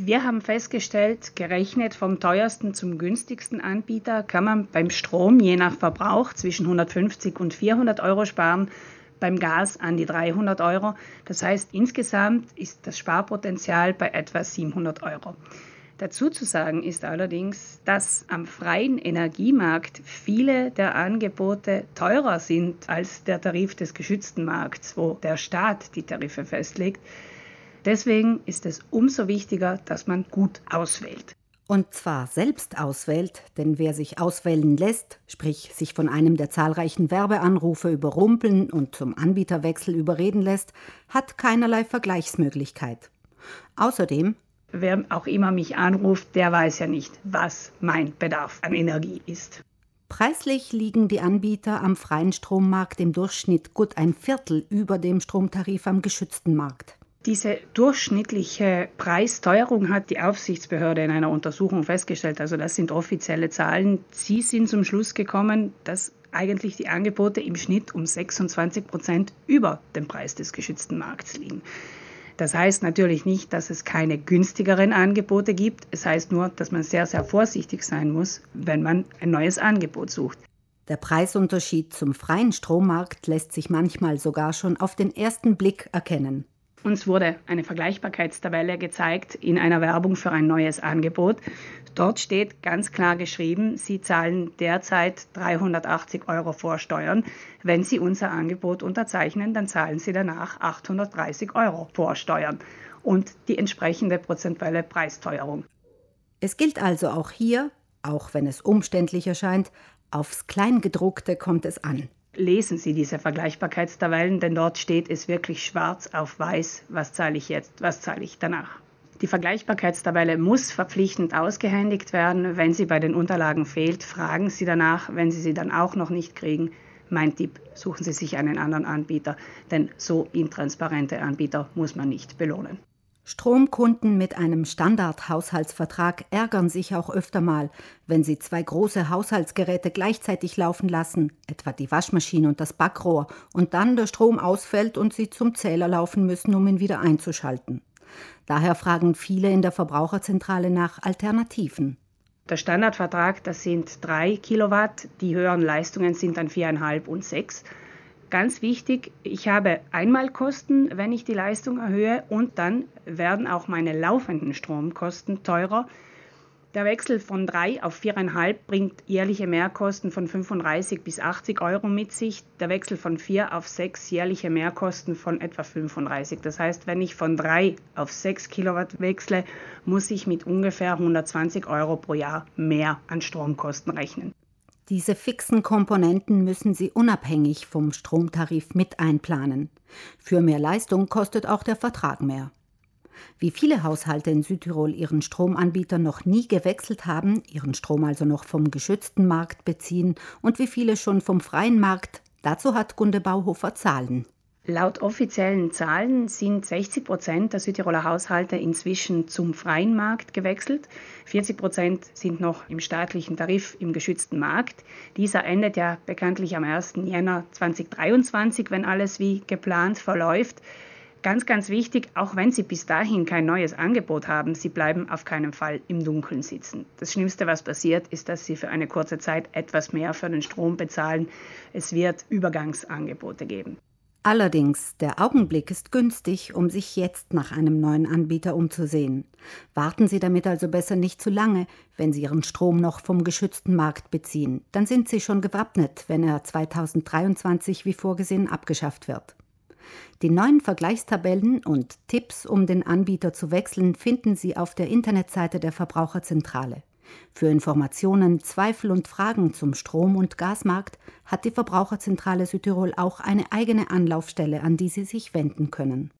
Wir haben festgestellt, gerechnet vom teuersten zum günstigsten Anbieter kann man beim Strom je nach Verbrauch zwischen 150 und 400 Euro sparen, beim Gas an die 300 Euro. Das heißt, insgesamt ist das Sparpotenzial bei etwa 700 Euro. Dazu zu sagen ist allerdings, dass am freien Energiemarkt viele der Angebote teurer sind als der Tarif des geschützten Markts, wo der Staat die Tarife festlegt. Deswegen ist es umso wichtiger, dass man gut auswählt. Und zwar selbst auswählt, denn wer sich auswählen lässt, sprich sich von einem der zahlreichen Werbeanrufe überrumpeln und zum Anbieterwechsel überreden lässt, hat keinerlei Vergleichsmöglichkeit. Außerdem Wer auch immer mich anruft, der weiß ja nicht, was mein Bedarf an Energie ist. Preislich liegen die Anbieter am freien Strommarkt im Durchschnitt gut ein Viertel über dem Stromtarif am geschützten Markt. Diese durchschnittliche Preisteuerung hat die Aufsichtsbehörde in einer Untersuchung festgestellt. Also das sind offizielle Zahlen. Sie sind zum Schluss gekommen, dass eigentlich die Angebote im Schnitt um 26 Prozent über dem Preis des geschützten Markts liegen. Das heißt natürlich nicht, dass es keine günstigeren Angebote gibt. Es heißt nur, dass man sehr, sehr vorsichtig sein muss, wenn man ein neues Angebot sucht. Der Preisunterschied zum freien Strommarkt lässt sich manchmal sogar schon auf den ersten Blick erkennen. Uns wurde eine Vergleichbarkeitstabelle gezeigt in einer Werbung für ein neues Angebot. Dort steht ganz klar geschrieben, Sie zahlen derzeit 380 Euro Vorsteuern. Wenn Sie unser Angebot unterzeichnen, dann zahlen Sie danach 830 Euro Vorsteuern und die entsprechende prozentuelle Preisteuerung. Es gilt also auch hier, auch wenn es umständlich erscheint, aufs Kleingedruckte kommt es an lesen Sie diese Vergleichbarkeitstabellen, denn dort steht es wirklich schwarz auf weiß, was zahle ich jetzt, was zahle ich danach. Die Vergleichbarkeitstabelle muss verpflichtend ausgehändigt werden. Wenn sie bei den Unterlagen fehlt, fragen Sie danach. Wenn Sie sie dann auch noch nicht kriegen, mein Tipp, suchen Sie sich einen anderen Anbieter, denn so intransparente Anbieter muss man nicht belohnen. Stromkunden mit einem Standardhaushaltsvertrag ärgern sich auch öfter mal, wenn sie zwei große Haushaltsgeräte gleichzeitig laufen lassen, etwa die Waschmaschine und das Backrohr, und dann der Strom ausfällt und sie zum Zähler laufen müssen, um ihn wieder einzuschalten. Daher fragen viele in der Verbraucherzentrale nach Alternativen. Der Standardvertrag, das sind drei Kilowatt, die höheren Leistungen sind dann viereinhalb und sechs. Ganz wichtig, ich habe Einmalkosten, wenn ich die Leistung erhöhe und dann werden auch meine laufenden Stromkosten teurer. Der Wechsel von 3 auf 4,5 bringt jährliche Mehrkosten von 35 bis 80 Euro mit sich. Der Wechsel von 4 auf 6 jährliche Mehrkosten von etwa 35. Das heißt, wenn ich von 3 auf 6 Kilowatt wechsle, muss ich mit ungefähr 120 Euro pro Jahr mehr an Stromkosten rechnen. Diese fixen Komponenten müssen Sie unabhängig vom Stromtarif mit einplanen. Für mehr Leistung kostet auch der Vertrag mehr. Wie viele Haushalte in Südtirol ihren Stromanbieter noch nie gewechselt haben, ihren Strom also noch vom geschützten Markt beziehen und wie viele schon vom freien Markt, dazu hat Gunde Bauhofer Zahlen. Laut offiziellen Zahlen sind 60 Prozent der Südtiroler Haushalte inzwischen zum freien Markt gewechselt. 40 Prozent sind noch im staatlichen Tarif im geschützten Markt. Dieser endet ja bekanntlich am 1. Jänner 2023, wenn alles wie geplant verläuft. Ganz, ganz wichtig, auch wenn Sie bis dahin kein neues Angebot haben, Sie bleiben auf keinen Fall im Dunkeln sitzen. Das Schlimmste, was passiert, ist, dass Sie für eine kurze Zeit etwas mehr für den Strom bezahlen. Es wird Übergangsangebote geben. Allerdings, der Augenblick ist günstig, um sich jetzt nach einem neuen Anbieter umzusehen. Warten Sie damit also besser nicht zu lange, wenn Sie Ihren Strom noch vom geschützten Markt beziehen. Dann sind Sie schon gewappnet, wenn er 2023 wie vorgesehen abgeschafft wird. Die neuen Vergleichstabellen und Tipps, um den Anbieter zu wechseln, finden Sie auf der Internetseite der Verbraucherzentrale. Für Informationen, Zweifel und Fragen zum Strom- und Gasmarkt hat die Verbraucherzentrale Südtirol auch eine eigene Anlaufstelle, an die Sie sich wenden können